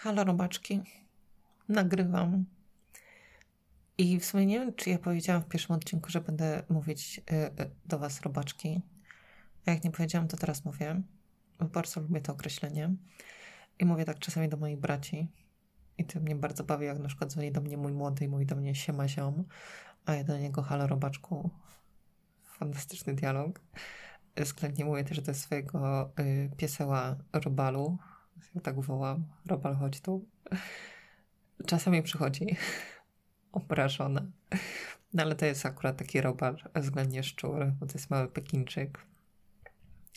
Halo robaczki. Nagrywam. I w sumie nie wiem, czy ja powiedziałam w pierwszym odcinku, że będę mówić y, y, do was robaczki. A jak nie powiedziałam, to teraz mówię. Bardzo lubię to określenie. I mówię tak czasami do moich braci. I to mnie bardzo bawi, jak na przykład dzwoni do mnie mój młody i mówi do mnie siema ziom, a ja do niego halo robaczku. Fantastyczny dialog. Względnie mówię też do swojego y, pieseła Robalu. Ja tak wołam. Robal, chodź tu. Czasami przychodzi obrażona. No ale to jest akurat taki robal względnie szczur, bo to jest mały pekinczyk.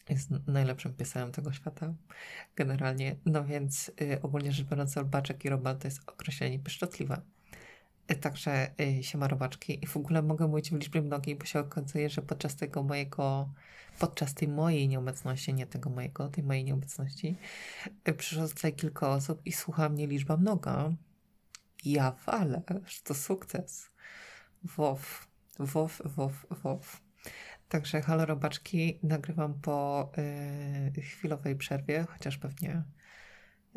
Jest najlepszym piesem tego świata. Generalnie. No więc y, ogólnie rzecz biorąc, robaczek i robal to jest określenie pieszczotliwe. Także y, siema robaczki. I w ogóle mogę mówić w liczbie mnogiej, bo się okazuje, że podczas tego mojego, podczas tej mojej nieobecności, nie tego mojego, tej mojej nieobecności, y, przyszło tutaj kilka osób i słucha mnie liczba mnoga. Ja walę, że to sukces. Wow, wow, wow, wow. Także halo robaczki, nagrywam po y, chwilowej przerwie, chociaż pewnie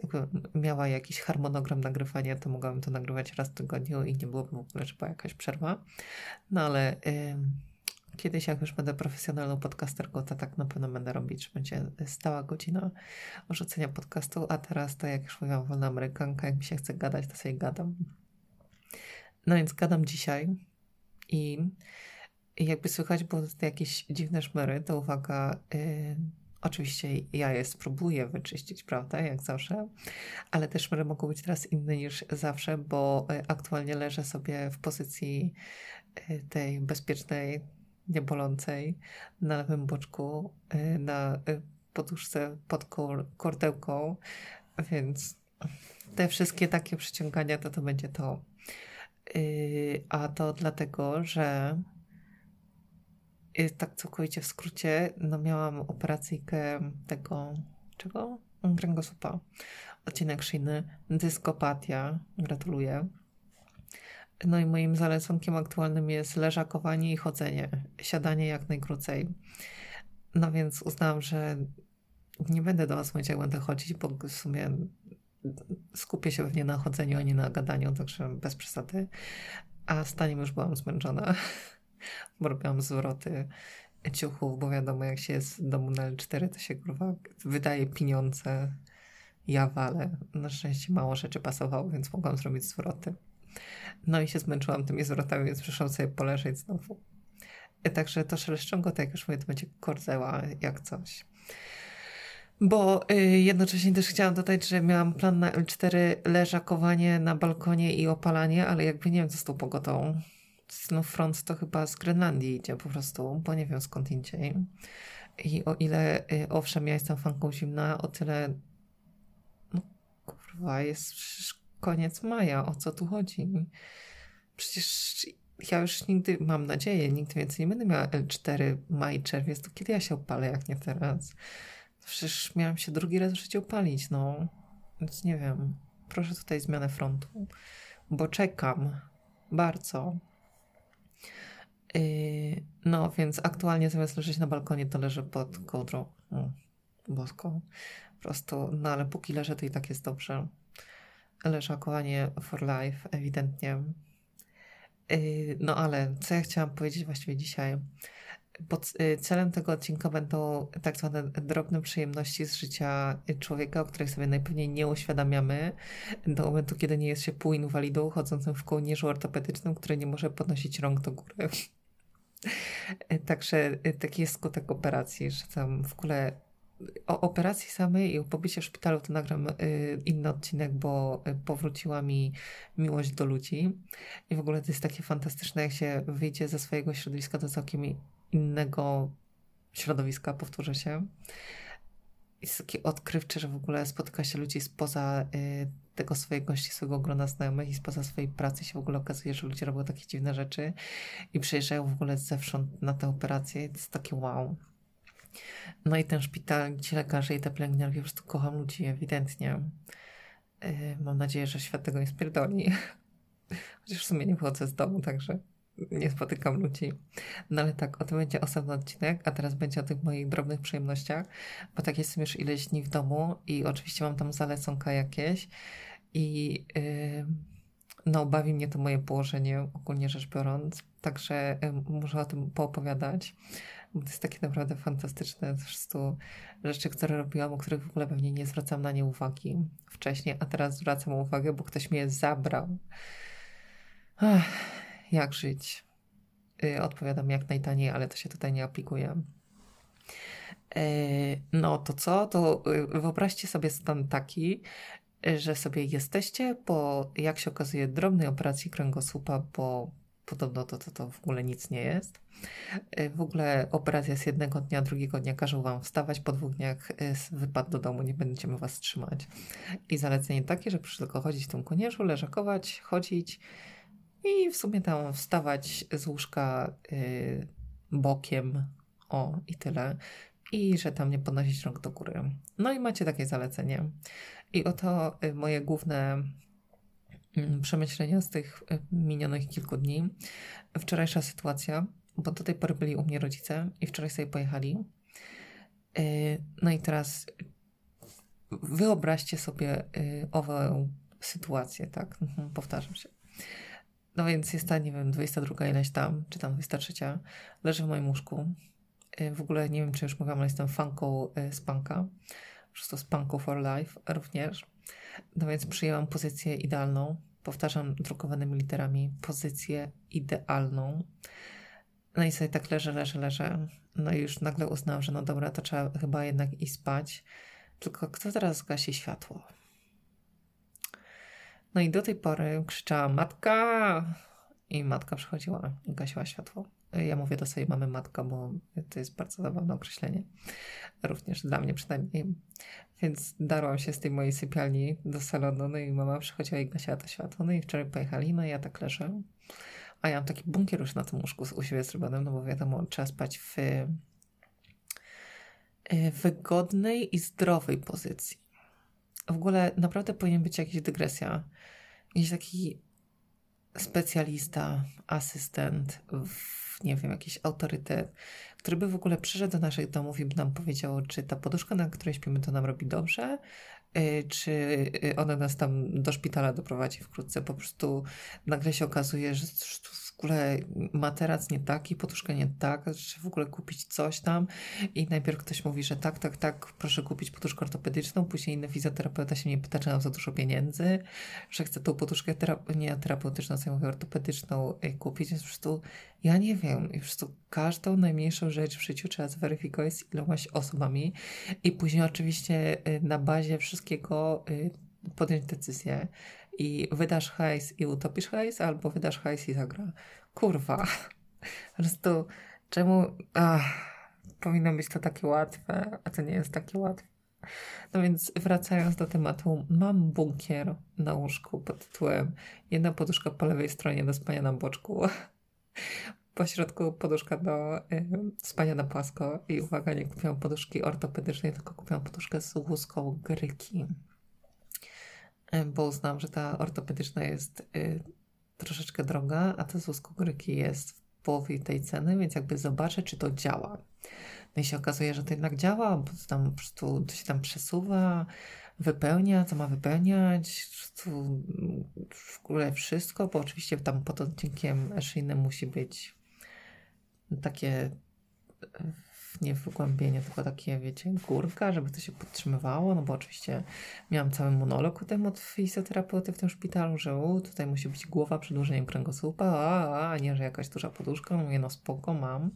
jakby miała jakiś harmonogram nagrywania, to mogłabym to nagrywać raz w tygodniu i nie byłoby w ogóle, że była jakaś przerwa. No ale kiedyś, jak już będę profesjonalną podcasterką, to tak na pewno będę robić, będzie stała godzina rzucenia podcastu, a teraz to jak już mówiłam, wolna amerykanka, jak mi się chce gadać, to sobie gadam. No więc gadam dzisiaj i jakby słychać było jakieś dziwne szmery, to uwaga, oczywiście ja je spróbuję wyczyścić, prawda, jak zawsze, ale te szmery mogą być teraz inne niż zawsze, bo y, aktualnie leżę sobie w pozycji y, tej bezpiecznej, niebolącej, na lewym boczku, y, na poduszce pod kor- kordełką, więc te wszystkie takie przyciągania to to będzie to. A to dlatego, że tak całkowicie w skrócie, no miałam operacyjkę tego, czego? Kręgosłupa. Odcinek szyjny, dyskopatia, gratuluję. No i moim zaleconkiem aktualnym jest leżakowanie i chodzenie, siadanie jak najkrócej. No więc uznałam, że nie będę do Was mówić, jak będę chodzić, bo w sumie skupię się pewnie na chodzeniu, a nie na gadaniu, także bez przesady. A staniem już byłam zmęczona bo robiłam zwroty ciuchów, bo wiadomo, jak się jest w domu na L4, to się kurwa wydaje pieniądze. Ja walę. Na szczęście mało rzeczy pasowało, więc mogłam zrobić zwroty. No i się zmęczyłam tymi zwrotami, więc przyszłam sobie poleżeć znowu. Także to szeleszczonko, tak jak już mówię, to będzie korzeła, jak coś. Bo y, jednocześnie też chciałam dodać, że miałam plan na L4 leżakowanie na balkonie i opalanie, ale jakby nie wiem, co z tą pogodą. Snowfront to chyba z Grenlandii idzie po prostu, bo nie wiem skąd indziej. I o ile, y, owszem, ja jestem fanką zimna, o tyle no kurwa, jest przecież koniec maja, o co tu chodzi? Przecież ja już nigdy, mam nadzieję, nigdy więcej nie będę miała L4 maj, czerwiec, to kiedy ja się opalę, jak nie teraz? Przecież miałam się drugi raz w życiu opalić, no. Więc nie wiem. Proszę tutaj zmianę frontu, bo czekam bardzo. Yy, no, więc aktualnie zamiast leżeć na balkonie, to leżę pod kołdrą. Mm, bosko. Po prostu, no ale póki leżę, to i tak jest dobrze. Leżakowanie for life, ewidentnie. Yy, no ale co ja chciałam powiedzieć właściwie dzisiaj? Pod, yy, celem tego odcinka będą tak zwane drobne przyjemności z życia człowieka, o których sobie najpewniej nie uświadamiamy do momentu, kiedy nie jest się półinwalidą chodzącym w kołnierzu ortopedycznym, który nie może podnosić rąk do góry. Także taki jest skutek operacji, że tam w ogóle o operacji samej i o pobycie w szpitalu to nagram inny odcinek, bo powróciła mi miłość do ludzi. I w ogóle to jest takie fantastyczne, jak się wyjdzie ze swojego środowiska do całkiem innego środowiska, powtórzę się. Jest takie odkrywcze, że w ogóle spotyka się ludzi spoza y, tego swojego ścisłego grona znajomych i spoza swojej pracy się w ogóle okazuje, że ludzie robią takie dziwne rzeczy i przyjeżdżają w ogóle zewsząd na te operacje. To jest takie wow. No i ten szpital, ci lekarze i te pielęgniarki, po prostu kocham ludzi, ewidentnie. Yy, mam nadzieję, że świat tego nie spierdoli. Chociaż w sumie nie wychodzę z domu, także nie spotykam ludzi. No ale tak, o tym będzie osobny odcinek, a teraz będzie o tych moich drobnych przyjemnościach, bo tak jestem już ileś dni w domu i oczywiście mam tam zaleconka jakieś I yy, no, bawi mnie to moje położenie, ogólnie rzecz biorąc. Także yy, muszę o tym poopowiadać. Bo to jest takie naprawdę fantastyczne. Po prostu rzeczy, które robiłam, o których w ogóle pewnie nie zwracam na nie uwagi wcześniej, a teraz zwracam uwagę, bo ktoś mnie zabrał. Ach, jak żyć? Yy, odpowiadam jak najtaniej, ale to się tutaj nie aplikuje. E, no to co? To y, wyobraźcie sobie stan taki, że sobie jesteście po, jak się okazuje, drobnej operacji kręgosłupa, bo podobno to, to, to w ogóle nic nie jest. W ogóle operacja z jednego dnia, drugiego dnia każą wam wstawać, po dwóch dniach wypad do domu, nie będziemy was trzymać. I zalecenie takie, że proszę tylko chodzić w tym konieżu, leżakować, chodzić i w sumie tam wstawać z łóżka y, bokiem, o i tyle i że tam nie podnosić rąk do góry. No i macie takie zalecenie. I oto y, moje główne mm, przemyślenia z tych y, minionych kilku dni. Wczorajsza sytuacja, bo do tej pory byli u mnie rodzice i wczoraj sobie pojechali. Y, no i teraz wyobraźcie sobie ową sytuację, tak? Mhm, powtarzam się. No więc jest ta, nie wiem, 22 ileś tam, czy tam 23, leży w moim łóżku, Y, w ogóle nie wiem, czy już mówiłam, ale jestem fanką y, Spanka. Po prostu Spanką for Life również. No więc przyjęłam pozycję idealną. Powtarzam drukowanymi literami pozycję idealną. No i sobie tak leżę, leżę, leżę. No i już nagle uznałam, że no dobra, to trzeba chyba jednak i spać. Tylko kto teraz zgasi światło? No i do tej pory krzyczałam matka i matka przychodziła i gasiła światło. Ja mówię do swojej mamy matka, bo to jest bardzo zabawne określenie. Również dla mnie przynajmniej. Więc darłam się z tej mojej sypialni do salonu, no i mama przychodziła i gasiła to światło. No i wczoraj pojechali, no i ja tak leżę. A ja mam taki bunkier już na tym łóżku u siebie zrobionym, no bo wiadomo, trzeba spać w wygodnej i zdrowej pozycji. W ogóle naprawdę powinien być jakaś dygresja. Jakiś taki specjalista, asystent, nie wiem, jakiś autorytet, który by w ogóle przyszedł do naszych domów i by nam powiedział, czy ta poduszka, na której śpimy, to nam robi dobrze, y, czy y, ona nas tam do szpitala doprowadzi wkrótce. Po prostu nagle się okazuje, że w ogóle materac nie taki, poduszka nie tak, że w ogóle kupić coś tam. I najpierw ktoś mówi, że tak, tak, tak, proszę kupić poduszkę ortopedyczną, później inny fizjoterapeuta się mnie pyta, czy mam za dużo pieniędzy, że chcę tą poduszkę nie terapeutyczną, co ja mówię, ortopedyczną y, kupić, więc po prostu ja nie wiem, po prostu każdą najmniejszą rzecz w życiu trzeba zweryfikować z ilomaś osobami. I później oczywiście y, na bazie wszystkiego y, podjąć decyzję i wydasz hajs i utopisz hajs, albo wydasz hajs i zagra. Kurwa. Po prostu czemu... Ach, powinno być to takie łatwe, a to nie jest takie łatwe. No więc wracając do tematu, mam bunkier na łóżku pod tytułem jedna poduszka po lewej stronie do spania na boczku, po środku poduszka do y, spania na płasko i uwaga, nie kupiłam poduszki ortopedycznej, tylko kupiłam poduszkę z łuską gryki. Bo uznam, że ta ortopedyczna jest y, troszeczkę droga, a ta z łuskogryki jest w połowie tej ceny, więc jakby zobaczę, czy to działa. No i się okazuje, że to jednak działa, bo to tam po prostu to się tam przesuwa, wypełnia, co ma wypełniać, w ogóle wszystko, bo oczywiście tam pod odcinkiem szyjnym musi być takie nie wygłębienie, tylko takie, wiecie, górka, żeby to się podtrzymywało, no bo oczywiście miałam cały monolog o tym od fizjoterapeuty w tym szpitalu, że u, tutaj musi być głowa przedłużeniem kręgosłupa, a, a nie, że jakaś duża poduszka. Mówię, no spoko, mam.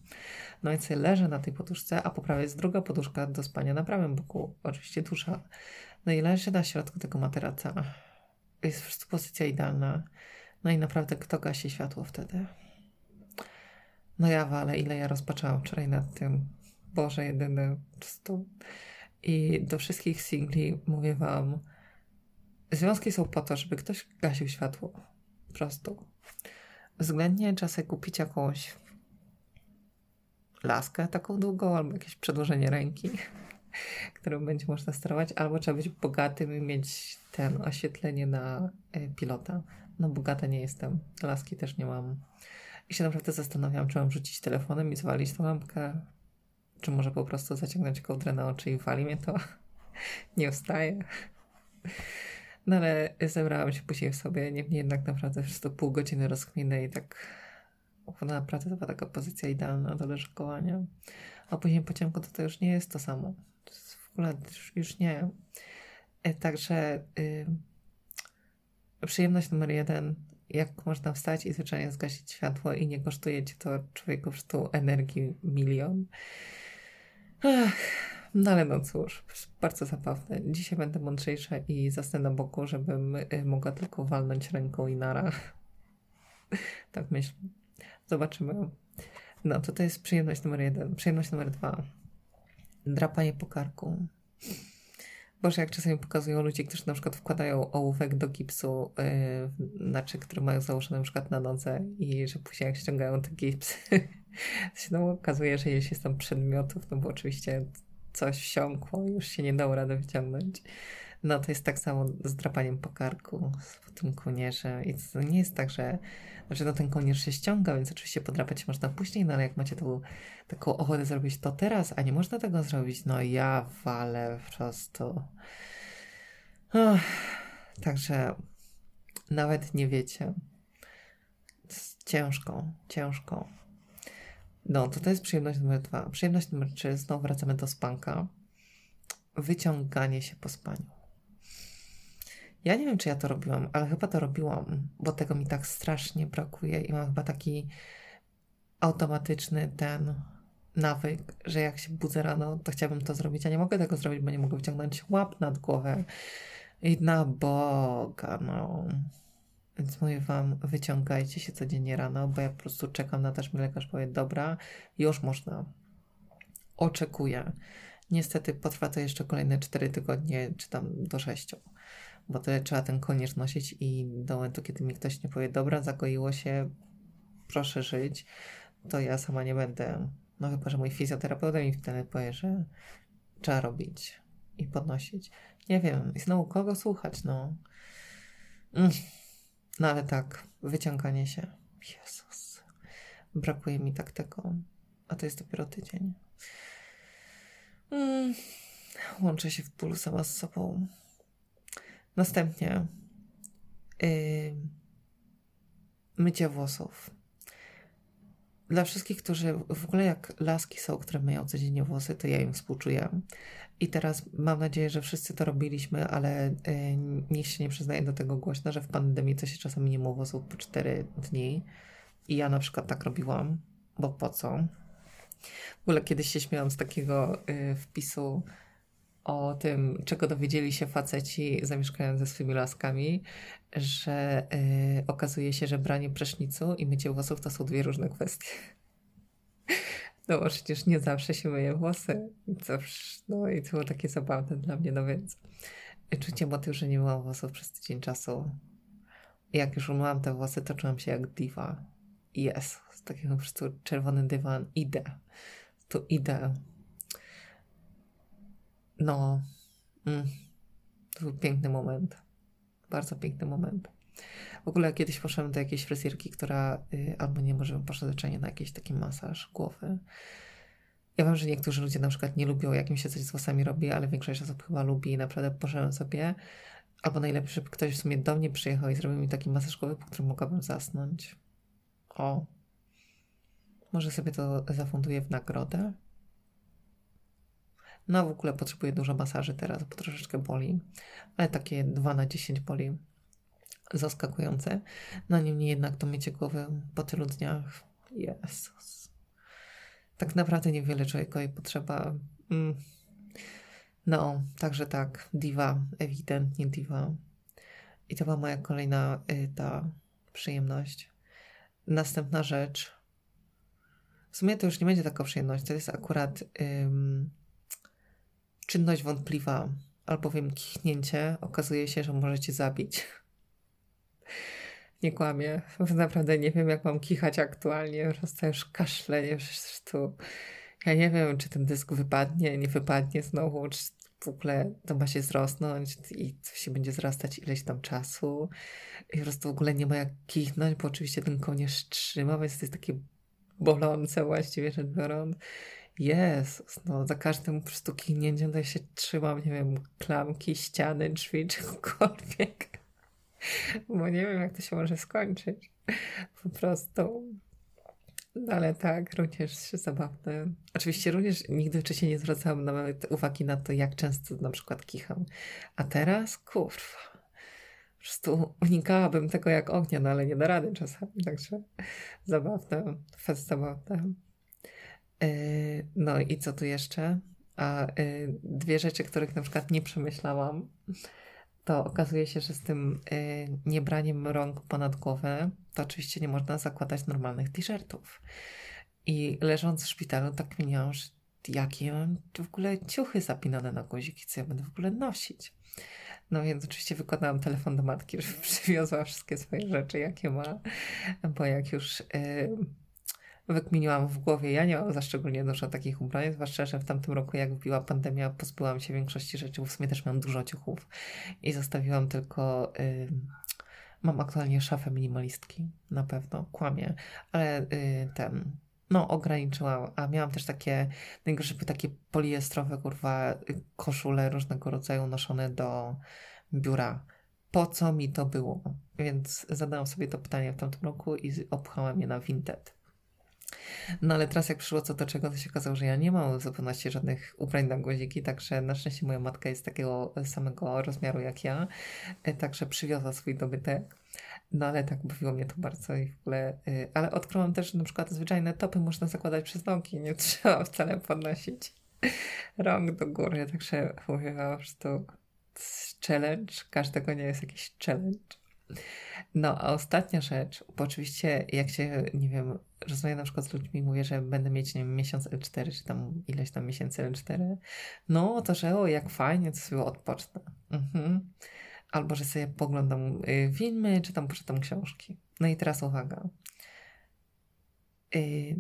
No i sobie leżę na tej poduszce, a po prawej jest druga poduszka do spania na prawym boku, oczywiście duża. No i leżę na środku tego materaca. Jest po prostu pozycja idealna. No i naprawdę kto gasi światło wtedy? No ja wale, ile ja rozpaczałam wczoraj nad tym. Boże, jedyny. Po prostu. I do wszystkich singli mówię wam, związki są po to, żeby ktoś gasił światło. Po prostu. Względnie sobie kupić jakąś laskę taką długą, albo jakieś przedłożenie ręki, którą będzie można sterować, albo trzeba być bogatym i mieć ten oświetlenie na y, pilota. No bogata nie jestem, laski też nie mam. I się naprawdę zastanawiam, czy mam rzucić telefonem i zwalić tą lampkę, czy może po prostu zaciągnąć kołdrę na oczy i wali mnie to? Nie ustaje. No ale zebrałam się później w sobie, niemniej jednak naprawdę wszystko pół godziny rozkminy i tak naprawdę to była taka pozycja idealna do leżakowania. A później po ciemku to, to już nie jest to samo. To jest w ogóle już, już nie. E, także y, przyjemność numer jeden, jak można wstać i zwyczajnie zgasić światło i nie kosztuje ci to człowieku tu energii milion. No ale no cóż, bardzo zabawne. Dzisiaj będę mądrzejsza i zasnę na boku, żebym y, mogła tylko walnąć ręką i nara. tak myślę. Zobaczymy. No, to to jest przyjemność numer jeden. Przyjemność numer dwa. Drapanie po karku. Boże, jak czasami pokazują ludzie, którzy na przykład wkładają ołówek do gipsu, yy, znaczy, który mają założony na przykład na nodze i że później jak ściągają ten gips, się tam okazuje, że jeśli jest tam przedmiotów, no bo oczywiście coś wsiąkło już się nie dało rady wyciągnąć. No to jest tak samo z drapaniem po karku, po tym konierze. I to nie jest tak, że znaczy no ten konierz się ściąga, więc oczywiście podrapać można później, no ale jak macie tą, taką ochotę zrobić to teraz, a nie można tego zrobić, no ja walę po prostu. także nawet nie wiecie. Ciężko, ciężko. No, to to jest przyjemność numer dwa. Przyjemność numer trzy, znowu wracamy do spanka. Wyciąganie się po spaniu. Ja nie wiem, czy ja to robiłam, ale chyba to robiłam, bo tego mi tak strasznie brakuje i mam chyba taki automatyczny ten nawyk, że jak się budzę rano, to chciałabym to zrobić, a nie mogę tego zrobić, bo nie mogę wyciągnąć łap nad głowę. I na Boga, no. Więc mówię Wam, wyciągajcie się codziennie rano, bo ja po prostu czekam na to, aż mi lekarz powie, dobra, już można. Oczekuję. Niestety potrwa to jeszcze kolejne 4 tygodnie, czy tam do 6 bo to trzeba ten konież nosić i do momentu, kiedy mi ktoś nie powie, dobra, zagoiło się, proszę żyć, to ja sama nie będę. No chyba, że mój fizjoterapeuta mi wtedy powie, że trzeba robić i podnosić. Nie wiem, i znowu kogo słuchać, no. Mm. No ale tak, wyciąganie się. Jezus. Brakuje mi tak tego. A to jest dopiero tydzień. Mm. Łączę się w bólu sama z sobą. Następnie yy, mycie włosów. Dla wszystkich, którzy w ogóle jak laski są, które myją codziennie włosy, to ja im współczuję. I teraz mam nadzieję, że wszyscy to robiliśmy, ale yy, nikt się nie przyznaje do tego głośno, że w pandemii to się czasami nie myło włosów po 4 dni. I ja na przykład tak robiłam, bo po co? W ogóle kiedyś się śmiałam z takiego yy, wpisu, o tym, czego dowiedzieli się faceci zamieszkając ze swymi laskami, że yy, okazuje się, że branie prysznicu i mycie włosów to są dwie różne kwestie. No bo przecież nie zawsze się myje włosy. Zawsze, no i to było takie zabawne dla mnie, no więc czucie motyw, że nie myłam włosów przez tydzień czasu. Jak już umyłam te włosy, to czułam się jak diwa. Jest. Z takiego po prostu czerwony dywan. Idę. Tu idę no, mm, to był piękny moment. Bardzo piękny moment. W ogóle kiedyś poszedłem do jakiejś fryzjerki, która, y, albo nie, może poszedł zwyczajnie na jakiś taki masaż głowy. Ja wiem, że niektórzy ludzie na przykład nie lubią, jak mi się coś z włosami robi, ale większość osób chyba lubi i naprawdę poszedłem sobie. Albo najlepiej, żeby ktoś w sumie do mnie przyjechał i zrobił mi taki masaż głowy, po którym mogłabym zasnąć. O. Może sobie to zafunduję w nagrodę. No w ogóle potrzebuję dużo masaży teraz, bo troszeczkę boli, ale takie 2 na 10 boli. Zaskakujące. No niemniej jednak to mycie głowy po tylu dniach, Jezus. Tak naprawdę niewiele człowiekowi potrzeba. Mm. No, także tak, diva, ewidentnie diva. I to była moja kolejna y, ta przyjemność. Następna rzecz. W sumie to już nie będzie taka przyjemność, to jest akurat czynność wątpliwa, albowiem kichnięcie okazuje się, że możecie zabić. Nie kłamię. Naprawdę nie wiem, jak mam kichać aktualnie. Prostu już kaszle, nie tu. Ja nie wiem, czy ten dysk wypadnie, nie wypadnie znowu, czy w ogóle to ma się zrosnąć i to się będzie zrastać ileś tam czasu. I po prostu w ogóle nie ma jak kichnąć, bo oczywiście ten konież trzyma, więc to jest takie bolące właściwie rzecz biorąc. Jezus, no za każdym po prostu kliknięciem to się trzymam, nie wiem, klamki, ściany, drzwi, czegokolwiek. Bo nie wiem, jak to się może skończyć. Po prostu. No ale tak, również zabawne. Oczywiście również nigdy wcześniej nie zwracałam nawet uwagi na to, jak często na przykład kicham. A teraz, kurwa. Po prostu unikałabym tego jak ognia, no ale nie da rady czasami, także zabawne, fest zabawne. Yy, no i co tu jeszcze? A yy, dwie rzeczy, których na przykład nie przemyślałam, to okazuje się, że z tym yy, niebraniem rąk ponad głowę, to oczywiście nie można zakładać normalnych t-shirtów. I leżąc w szpitalu, tak miniałam, że jakie mam w ogóle ciuchy zapinane na guziki, co ja będę w ogóle nosić. No więc oczywiście wykładałam telefon do matki, żeby przywiozła wszystkie swoje rzeczy, jakie ma, bo jak już yy, wykminiłam w głowie, ja nie mam za szczególnie dużo takich ubrań, zwłaszcza, że w tamtym roku jak wbiła pandemia, pozbyłam się większości rzeczy, bo w sumie też mam dużo ciuchów i zostawiłam tylko... Mam aktualnie szafę minimalistki, na pewno, kłamie, ale yy, ten no, ograniczyłam, a miałam też takie, najgorsze były takie poliestrowe, kurwa, koszule różnego rodzaju noszone do biura. Po co mi to było? Więc zadałam sobie to pytanie w tamtym roku i opchałam je na Vinted. No ale teraz jak przyszło co do czego, to się okazało, że ja nie mam w zupełności żadnych ubrań na guziki, także na szczęście moja matka jest takiego samego rozmiaru jak ja, e, także przywiozła swój dobytek. No ale tak bawiło mnie to bardzo i w ogóle, yy, ale odkryłam też, że na przykład zwyczajne topy można zakładać przez nogi, nie trzeba wcale podnosić rąk do góry, także mówię po prostu challenge, każdego nie jest jakiś challenge. No, a ostatnia rzecz, bo oczywiście jak się, nie wiem, rozmawiam na przykład z ludźmi mówię, że będę mieć, nie wiem, miesiąc L4, czy tam ileś tam miesięcy L4, no to, że o, jak fajnie, to sobie odpocznę. Mhm albo że sobie poglądam y, filmy, czy tam poczytam książki. No i teraz uwaga. Y,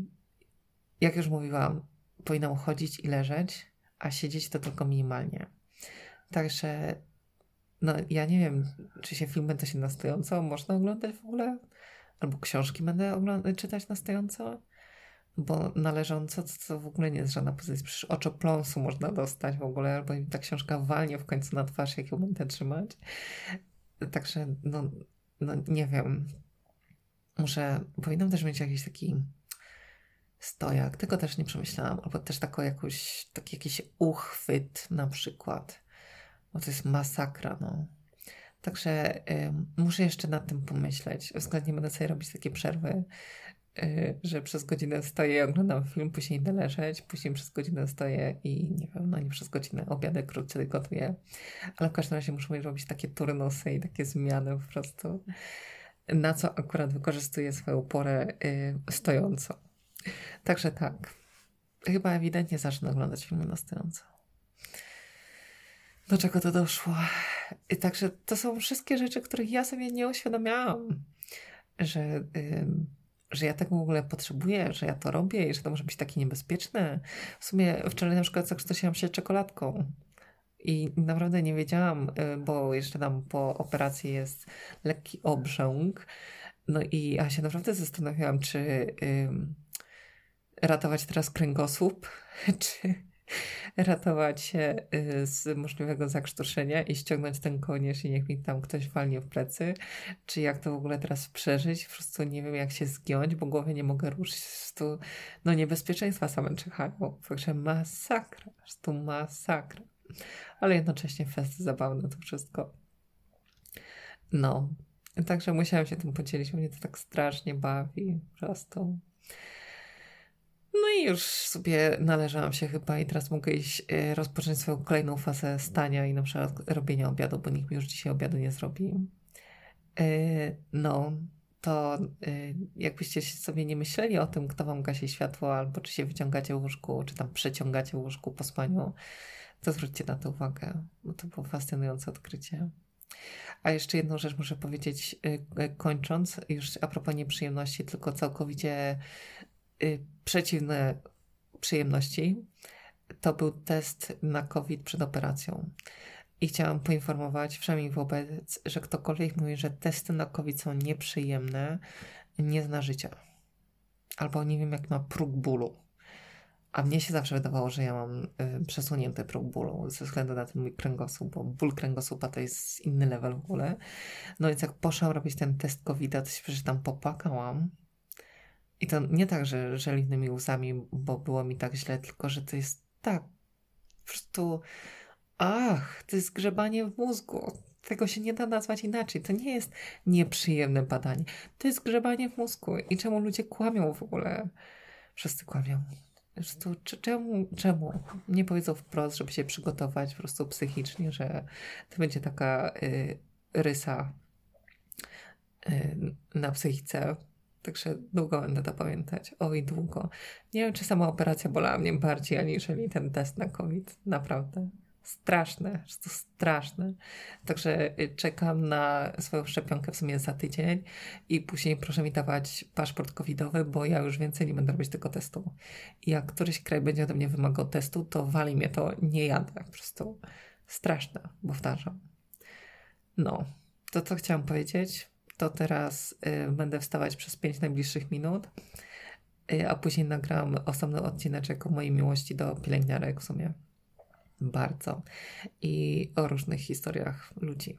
jak już mówiłam, powinnam chodzić i leżeć, a siedzieć to tylko minimalnie. Także no ja nie wiem, czy się filmy to się na stojąco można oglądać w ogóle, albo książki będę czytać na stojąco bo należąco to, w ogóle nie jest żadna pozycja. Przecież oczopląsu można dostać w ogóle, albo im ta książka walnie w końcu na twarz, jak ją będę trzymać. Także, no, no nie wiem. Muszę, powinnam też mieć jakiś taki stojak. Tego też nie przemyślałam. Albo też taką jakąś, taki jakiś uchwyt na przykład. Bo to jest masakra, no. Także y, muszę jeszcze nad tym pomyśleć. Względnie będę sobie robić takie przerwy Y, że przez godzinę stoję i oglądam film, później idę leżeć, później przez godzinę stoję i nie wiem, no nie przez godzinę obiadę krótce gotuję, ale w każdym razie muszę robić takie turnusy i takie zmiany po prostu, na co akurat wykorzystuję swoją porę y, stojąco. Także tak, chyba ewidentnie zacznę oglądać filmy na stojąco. Do czego to doszło? I także to są wszystkie rzeczy, których ja sobie nie uświadomiałam, że... Że ja tego w ogóle potrzebuję, że ja to robię i że to może być takie niebezpieczne. W sumie wczoraj na przykład zakrztusiłam się czekoladką i naprawdę nie wiedziałam, y, bo jeszcze tam po operacji jest lekki obrzęk. No i ja się naprawdę zastanawiałam, czy ratować teraz kręgosłup, czy ratować się y, z możliwego zakrztuszenia i ściągnąć ten kołnierz i niech mi tam ktoś walnie w plecy, czy jak to w ogóle teraz przeżyć, po prostu nie wiem jak się zgiąć, bo głowy nie mogę ruszyć, prostu no niebezpieczeństwa same czyhają, także masakra, prostu masakra, ale jednocześnie fest zabawne to wszystko. No, także musiałam się tym podzielić, mnie to tak strasznie bawi, po prostu. No i już sobie należałam się chyba i teraz mogę iść e, rozpocząć swoją kolejną fazę stania i na przykład robienia obiadu, bo nikt mi już dzisiaj obiadu nie zrobi. E, no, to e, jakbyście sobie nie myśleli o tym, kto wam gasi światło, albo czy się wyciągacie łóżku, czy tam przeciągacie łóżku po spaniu, to zwróćcie na to uwagę, bo to było fascynujące odkrycie. A jeszcze jedną rzecz muszę powiedzieć, kończąc, już a propos nieprzyjemności, tylko całkowicie przeciwne przyjemności. To był test na COVID przed operacją. I chciałam poinformować wszemi wobec, że ktokolwiek mówi, że testy na COVID są nieprzyjemne, nie zna życia. Albo nie wiem, jak ma próg bólu. A mnie się zawsze wydawało, że ja mam y, przesunięty próg bólu ze względu na ten mój kręgosłup, bo ból kręgosłupa to jest inny level w ogóle. No więc jak poszłam robić ten test covid to się przecież tam popłakałam. I to nie tak, że żeliwnymi łzami, bo było mi tak źle, tylko że to jest tak po prostu ach, to jest grzebanie w mózgu. Tego się nie da nazwać inaczej. To nie jest nieprzyjemne badanie. To jest grzebanie w mózgu. I czemu ludzie kłamią w ogóle? Wszyscy kłamią. Po czemu, czemu nie powiedzą wprost, żeby się przygotować po prostu psychicznie, że to będzie taka y, rysa y, na psychice. Także długo będę to pamiętać. Oj, długo. Nie wiem, czy sama operacja bolała mnie bardziej, aniżeli ten test na COVID. Naprawdę straszne, to straszne. Także y, czekam na swoją szczepionkę w sumie za tydzień i później proszę mi dawać paszport covidowy, bo ja już więcej nie będę robić tego testu. I jak któryś kraj będzie ode mnie wymagał testu, to wali mnie to, nie jadę. Po prostu straszne, powtarzam. No, to co chciałam powiedzieć, to teraz y, będę wstawać przez 5 najbliższych minut, y, a później nagram osobny odcineczek o mojej miłości do pielęgniarek w sumie bardzo i o różnych historiach ludzi.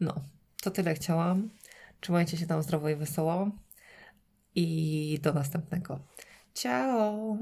No, to tyle chciałam. Trzymajcie się tam zdrowo i wesoło i do następnego. Ciao!